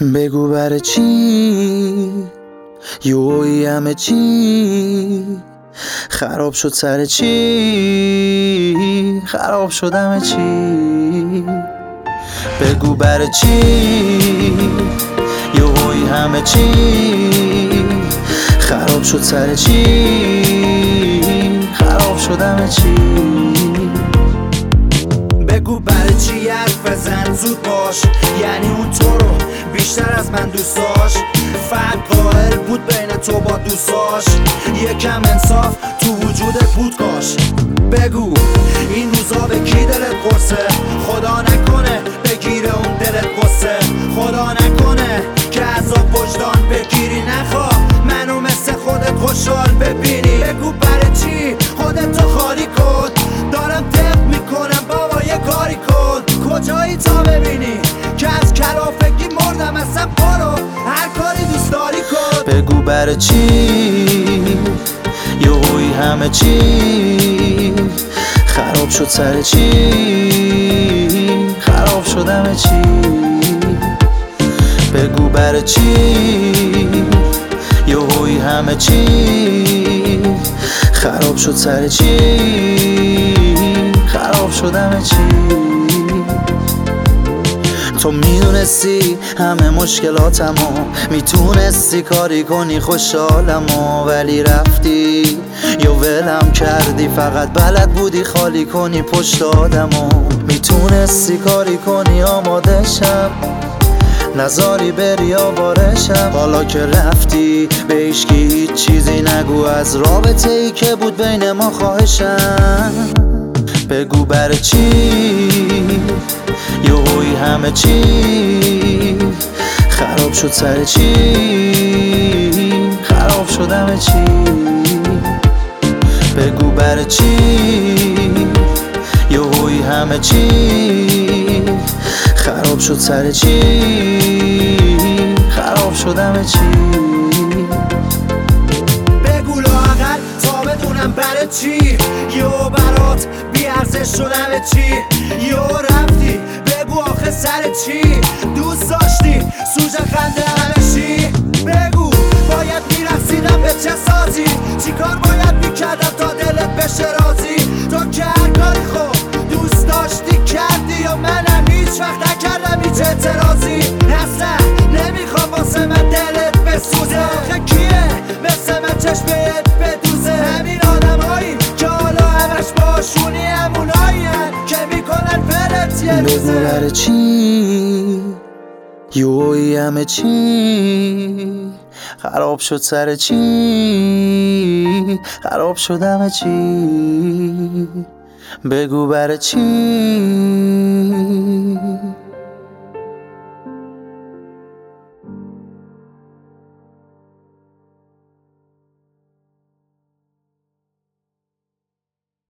بگو بر چی؟ یوی همه چی؟ خراب شد سر چی؟ خراب شد همه چی؟ بگو بر چی؟ یوی همه چی؟ خراب شد سر چی؟ خراب شد همه چی؟ بگو برای چی حرف بزن؟ زود باش. یعنی اون تو بیشتر از من دوست داشت فرق قائل بود بین تو با دوستاش. یکم انصاف تو وجود بود کاش بگو این روزا به کی دلت قرصه؟ خدا نکنه بگیره اون دلت قصه خدا نکنه که عذاب وجدان بگیری. نخواه منو مثل خودت خوشحال ببینی. بگو برای چی خودتو خالی کن؟ دارم دق می‌کنم بابا یه کاری کن. کجایی تا ببینی؟ که از کلافگی اصلا برو هر کاری دوست داری کن. بگو بر چی؟ یهوی همه چی؟ خراب شد سر چی؟ خراب شد همه چی؟ بگو بر چی؟ یهوی همه چی؟ خراب شد سر چی؟ خراب شد همه چی؟ تو می‌دونستی همه مشکلاتمو. می‌تونستی کاری کنی خوشحالمو. ولی رفتی یا ولم کردی. فقط بلد بودی خالی کنی پشت آدمو. می‌تونستی کاری کنی آماده شم. نزاری بری آوارشم حالا که رفتی به هیچکی هیچ چیزی نگو. از رابطه ای که بود بین ما خواهشم. بگو بر چی یهوی همه چی خراب شد سر چی؟ خراب شد همه چی؟ بگو بر چی؟ یهوی همه چی؟ خراب شد سر چی؟ خراب شد همه چی؟ بگو لاغر تا بدونم برای چی. یو برات بیارزش شدم چی؟ یو رفتی بگو آخه سر چی؟ دوست داشتی؟ سوژه خنده همه چی؟ بگو باید می‌رسیدم به چه سازی؟ چیکار باید می‌کردم تا دلت بشه راضی؟ تو که هر کاری خوب دوست داشتی کردی یا منم هیچ وقت نکردم هیچ اعتراضی بگو چی؟ یوی همه چی؟ خراب شد سر چی؟ خراب شد همه چی؟ بگو بر چی؟